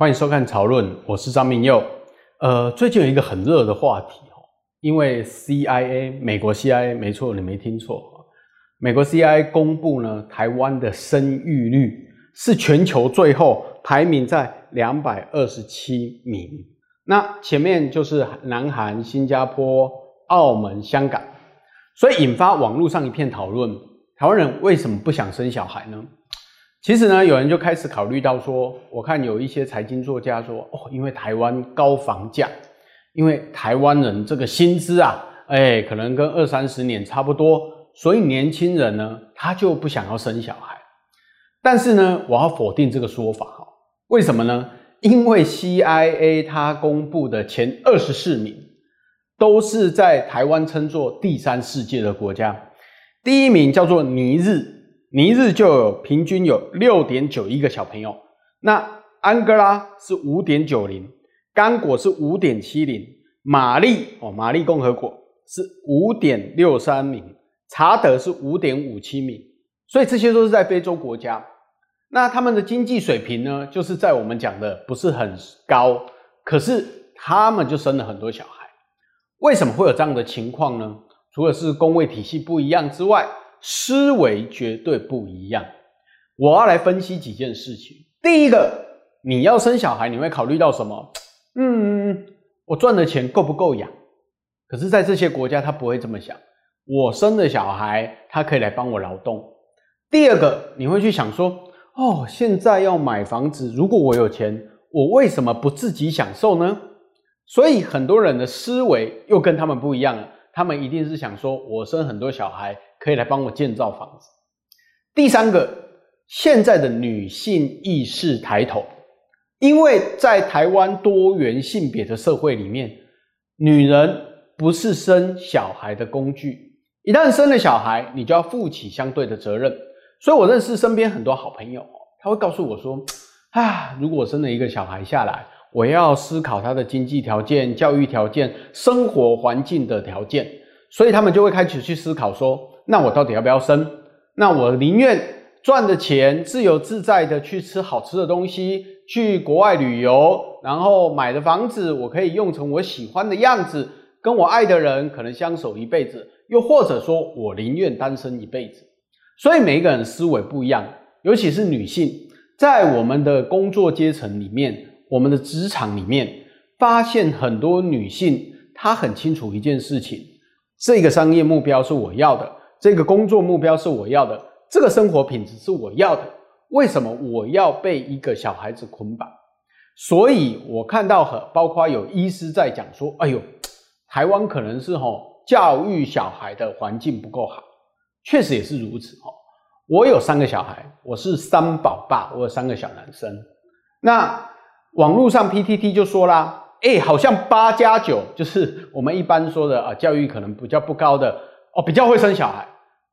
欢迎收看《潮论》，我是张明佑。呃，最近有一个很热的话题哦，因为 CIA 美国 CIA 没错，你没听错，美国 CIA 公布呢，台湾的生育率是全球最后排名在两百二十七名，那前面就是南韩、新加坡、澳门、香港，所以引发网络上一片讨论：台湾人为什么不想生小孩呢？其实呢，有人就开始考虑到说，我看有一些财经作家说，哦，因为台湾高房价，因为台湾人这个薪资啊，哎，可能跟二三十年差不多，所以年轻人呢，他就不想要生小孩。但是呢，我要否定这个说法哈，为什么呢？因为 CIA 它公布的前二十四名，都是在台湾称作第三世界的国家，第一名叫做尼日。尼日就有平均有六点九一个小朋友，那安哥拉是五点九零，刚果是五点七零，马利哦，马利共和国是五点六三名，查德是五点五七名，所以这些都是在非洲国家。那他们的经济水平呢，就是在我们讲的不是很高，可是他们就生了很多小孩。为什么会有这样的情况呢？除了是公卫体系不一样之外，思维绝对不一样。我要来分析几件事情。第一个，你要生小孩，你会考虑到什么？嗯，我赚的钱够不够养？可是，在这些国家，他不会这么想。我生的小孩，他可以来帮我劳动。第二个，你会去想说，哦，现在要买房子，如果我有钱，我为什么不自己享受呢？所以，很多人的思维又跟他们不一样了。他们一定是想说，我生很多小孩。可以来帮我建造房子。第三个，现在的女性意识抬头，因为在台湾多元性别的社会里面，女人不是生小孩的工具。一旦生了小孩，你就要负起相对的责任。所以我认识身边很多好朋友，他会告诉我说：“啊，如果生了一个小孩下来，我要思考他的经济条件、教育条件、生活环境的条件。”所以他们就会开始去思考说。那我到底要不要生？那我宁愿赚的钱自由自在的去吃好吃的东西，去国外旅游，然后买的房子我可以用成我喜欢的样子，跟我爱的人可能相守一辈子，又或者说我宁愿单身一辈子。所以每一个人思维不一样，尤其是女性，在我们的工作阶层里面，我们的职场里面，发现很多女性她很清楚一件事情：这个商业目标是我要的。这个工作目标是我要的，这个生活品质是我要的。为什么我要被一个小孩子捆绑？所以我看到很包括有医师在讲说：“哎呦，台湾可能是吼教育小孩的环境不够好。”确实也是如此哦。我有三个小孩，我是三宝爸，我有三个小男生。那网络上 PTT 就说啦：“哎，好像八加九就是我们一般说的啊，教育可能比较不高的哦，比较会生小孩。”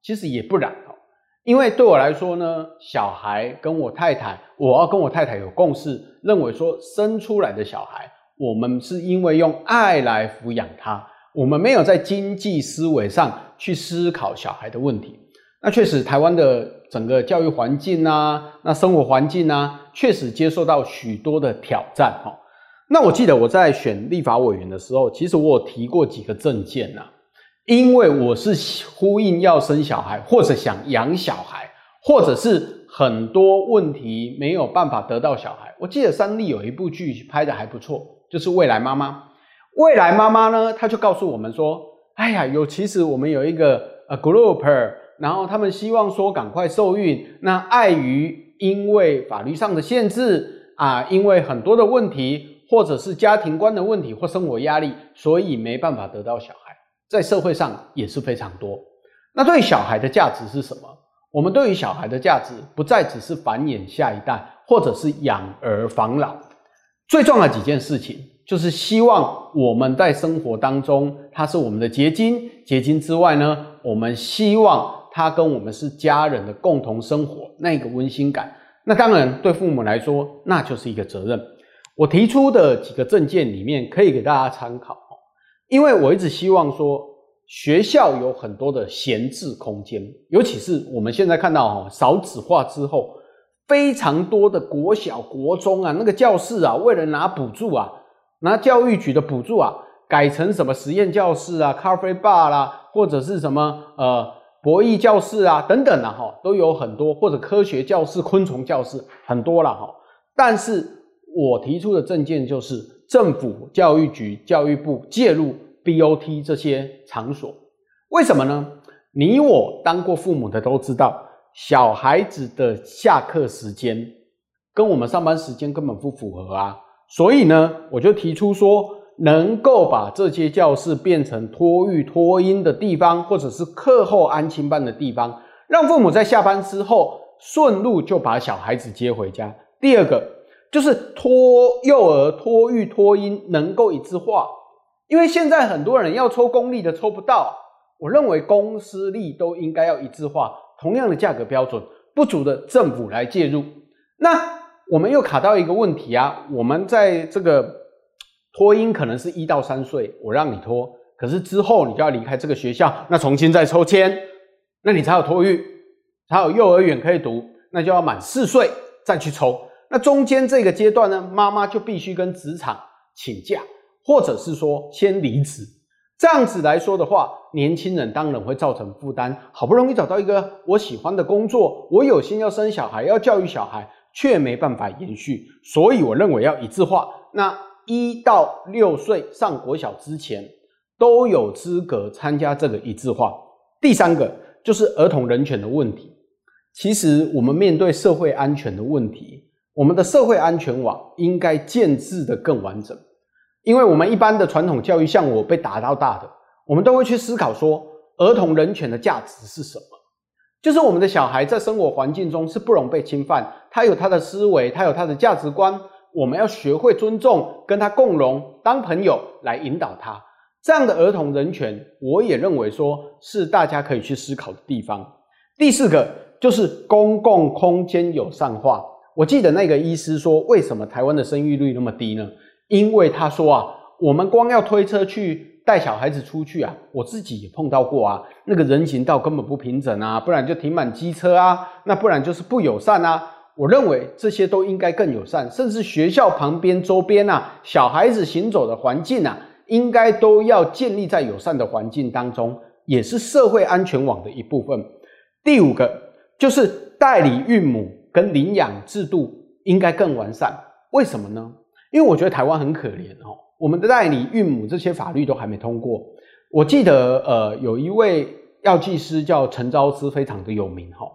其实也不然哦，因为对我来说呢，小孩跟我太太，我要跟我太太有共识，认为说生出来的小孩，我们是因为用爱来抚养他，我们没有在经济思维上去思考小孩的问题。那确实，台湾的整个教育环境啊，那生活环境啊，确实接受到许多的挑战哈。那我记得我在选立法委员的时候，其实我有提过几个政见呐。因为我是呼应要生小孩，或者想养小孩，或者是很多问题没有办法得到小孩。我记得三立有一部剧拍得还不错，就是《未来妈妈》。未来妈妈呢，她就告诉我们说：“哎呀，有其实我们有一个呃 group，然后他们希望说赶快受孕，那碍于因为法律上的限制啊，因为很多的问题，或者是家庭观的问题或生活压力，所以没办法得到小孩。”在社会上也是非常多。那对小孩的价值是什么？我们对于小孩的价值不再只是繁衍下一代，或者是养儿防老。最重要的几件事情，就是希望我们在生活当中，它是我们的结晶。结晶之外呢，我们希望它跟我们是家人的共同生活，那个温馨感。那当然，对父母来说，那就是一个责任。我提出的几个政见里面，可以给大家参考。因为我一直希望说，学校有很多的闲置空间，尤其是我们现在看到哈少子化之后，非常多的国小、国中啊，那个教室啊，为了拿补助啊，拿教育局的补助啊，改成什么实验教室啊、咖啡吧啦，或者是什么呃博弈教室啊等等啊哈，都有很多，或者科学教室、昆虫教室很多了哈。但是我提出的政见就是，政府、教育局、教育部介入 BOT 这些场所，为什么呢？你我当过父母的都知道。小孩子的下课时间跟我们上班时间根本不符合啊，所以呢，我就提出说，能够把这些教室变成托育托婴的地方，或者是课后安亲班的地方，让父母在下班之后顺路就把小孩子接回家。第二个就是托幼儿托育托婴能够一致化，因为现在很多人要抽公立的抽不到，我认为公私立都应该要一致化。同样的价格标准不足的政府来介入，那我们又卡到一个问题啊。我们在这个托婴可能是一到三岁，我让你托，可是之后你就要离开这个学校，那重新再抽签，那你才有托育，才有幼儿园可以读，那就要满四岁再去抽。那中间这个阶段呢，妈妈就必须跟职场请假，或者是说先离职。这样子来说的话，年轻人当然会造成负担。好不容易找到一个我喜欢的工作，我有心要生小孩，要教育小孩，却没办法延续。所以我认为要一致化。那一到六岁上国小之前，都有资格参加这个一致化。第三个就是儿童人权的问题。其实我们面对社会安全的问题，我们的社会安全网应该建置得更完整。因为我们一般的传统教育，像我被打到大的，我们都会去思考说，儿童人权的价值是什么？就是我们的小孩在生活环境中是不容被侵犯，他有他的思维，他有他的价值观，我们要学会尊重，跟他共荣，当朋友来引导他。这样的儿童人权，我也认为说是大家可以去思考的地方。第四个就是公共空间友善化。我记得那个医师说，为什么台湾的生育率那么低呢？因为他说啊，我们光要推车去带小孩子出去啊，我自己也碰到过啊，那个人行道根本不平整啊，不然就停满机车啊，那不然就是不友善啊。我认为这些都应该更友善，甚至学校旁边周边啊，小孩子行走的环境啊，应该都要建立在友善的环境当中，也是社会安全网的一部分。第五个就是代理孕母跟领养制度应该更完善，为什么呢？因为我觉得台湾很可怜哦，我们的代理孕母这些法律都还没通过。我记得呃，有一位药剂师叫陈昭之，非常的有名哈。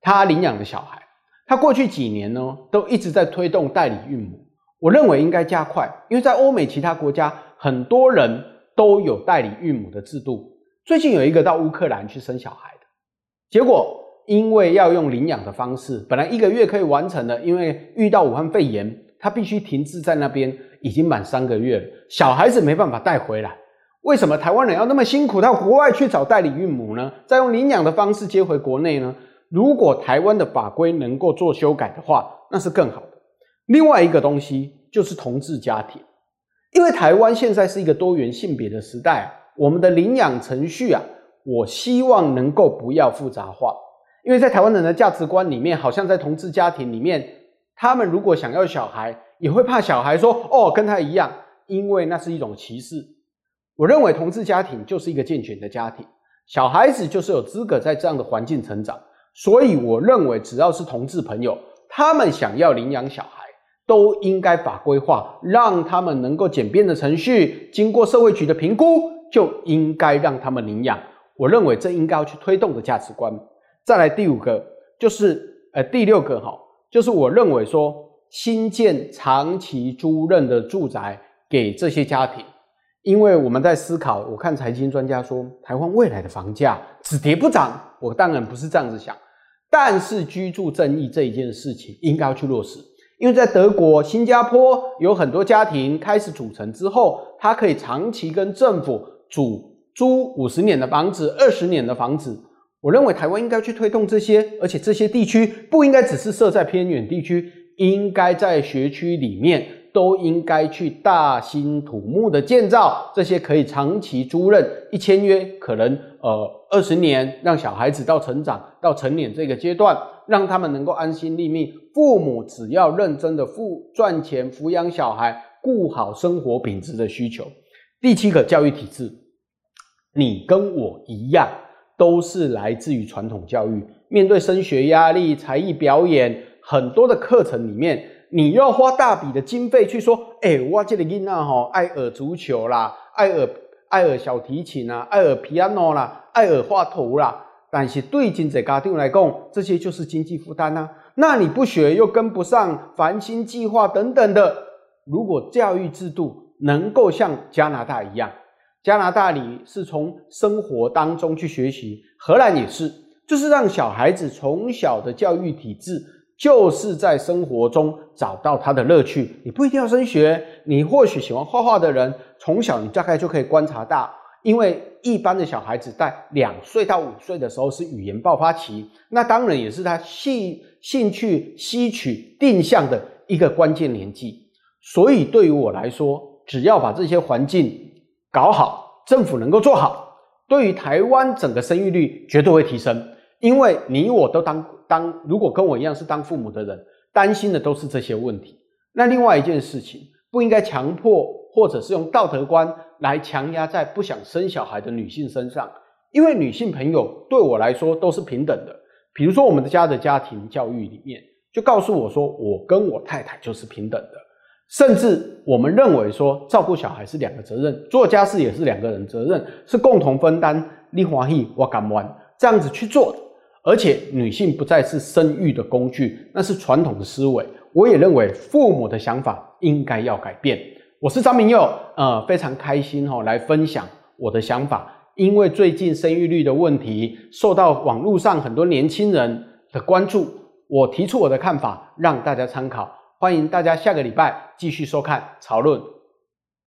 他领养的小孩，他过去几年呢都一直在推动代理孕母。我认为应该加快，因为在欧美其他国家，很多人都有代理孕母的制度。最近有一个到乌克兰去生小孩的，结果因为要用领养的方式，本来一个月可以完成的，因为遇到武汉肺炎。他必须停滞在那边，已经满三个月了，小孩子没办法带回来。为什么台湾人要那么辛苦到国外去找代理孕母呢？再用领养的方式接回国内呢？如果台湾的法规能够做修改的话，那是更好的。另外一个东西就是同志家庭，因为台湾现在是一个多元性别的时代，我们的领养程序啊，我希望能够不要复杂化，因为在台湾人的价值观里面，好像在同志家庭里面。他们如果想要小孩，也会怕小孩说：“哦，跟他一样。”因为那是一种歧视。我认为同志家庭就是一个健全的家庭，小孩子就是有资格在这样的环境成长。所以，我认为只要是同志朋友，他们想要领养小孩，都应该法规化，让他们能够简便的程序，经过社会局的评估，就应该让他们领养。我认为这应该要去推动的价值观。再来第五个，就是呃第六个哈。就是我认为说，新建长期租赁的住宅给这些家庭，因为我们在思考，我看财经专家说，台湾未来的房价只跌不涨，我当然不是这样子想，但是居住正义这一件事情应该要去落实，因为在德国、新加坡有很多家庭开始组成之后，他可以长期跟政府租租五十年的房子、二十年的房子。我认为台湾应该去推动这些，而且这些地区不应该只是设在偏远地区，应该在学区里面都应该去大兴土木的建造这些可以长期租赁，一签约可能呃二十年，让小孩子到成长到成年这个阶段，让他们能够安心立命。父母只要认真的付赚钱抚养小孩，顾好生活品质的需求。第七个教育体制，你跟我一样，都是来自于传统教育，面对升学压力、才艺表演很多的课程里面。你要花大笔的经费去说，哎、欸，我这个囡仔吼爱尔足球啦，爱尔爱尔小提琴啦，爱尔 piano 啦，爱尔画图啦。但是对真济家庭来讲，这些就是经济负担啊。那你不学又跟不上繁星计划等等的。如果教育制度能够像加拿大一样，加拿大里是从生活当中去学习，荷兰也是，就是让小孩子从小的教育体制。就是在生活中找到他的乐趣。你不一定要升学，你或许喜欢画画的人，从小你大概就可以观察到，因为一般的小孩子在两岁到五岁的时候是语言爆发期，那当然也是他兴兴趣吸取定向的一个关键年纪。所以对于我来说，只要把这些环境搞好，政府能够做好，对于台湾整个生育率绝对会提升，因为你我都当。当如果跟我一样是当父母的人，担心的都是这些问题。那另外一件事情，不应该强迫或者是用道德观来强压在不想生小孩的女性身上，因为女性朋友对我来说都是平等的。比如说我们的家的家庭教育里面，就告诉我说，我跟我太太就是平等的。甚至我们认为说，照顾小孩是两个责任，做家事也是两个人责任，是共同分担。你欢喜我甘愿这样子去做。而且女性不再是生育的工具，那是传统的思维。我也认为父母的想法应该要改变。我是张明佑，呃，非常开心哈，来分享我的想法。因为最近生育率的问题受到网络上很多年轻人的关注，我提出我的看法，让大家参考。欢迎大家下个礼拜继续收看《潮论》。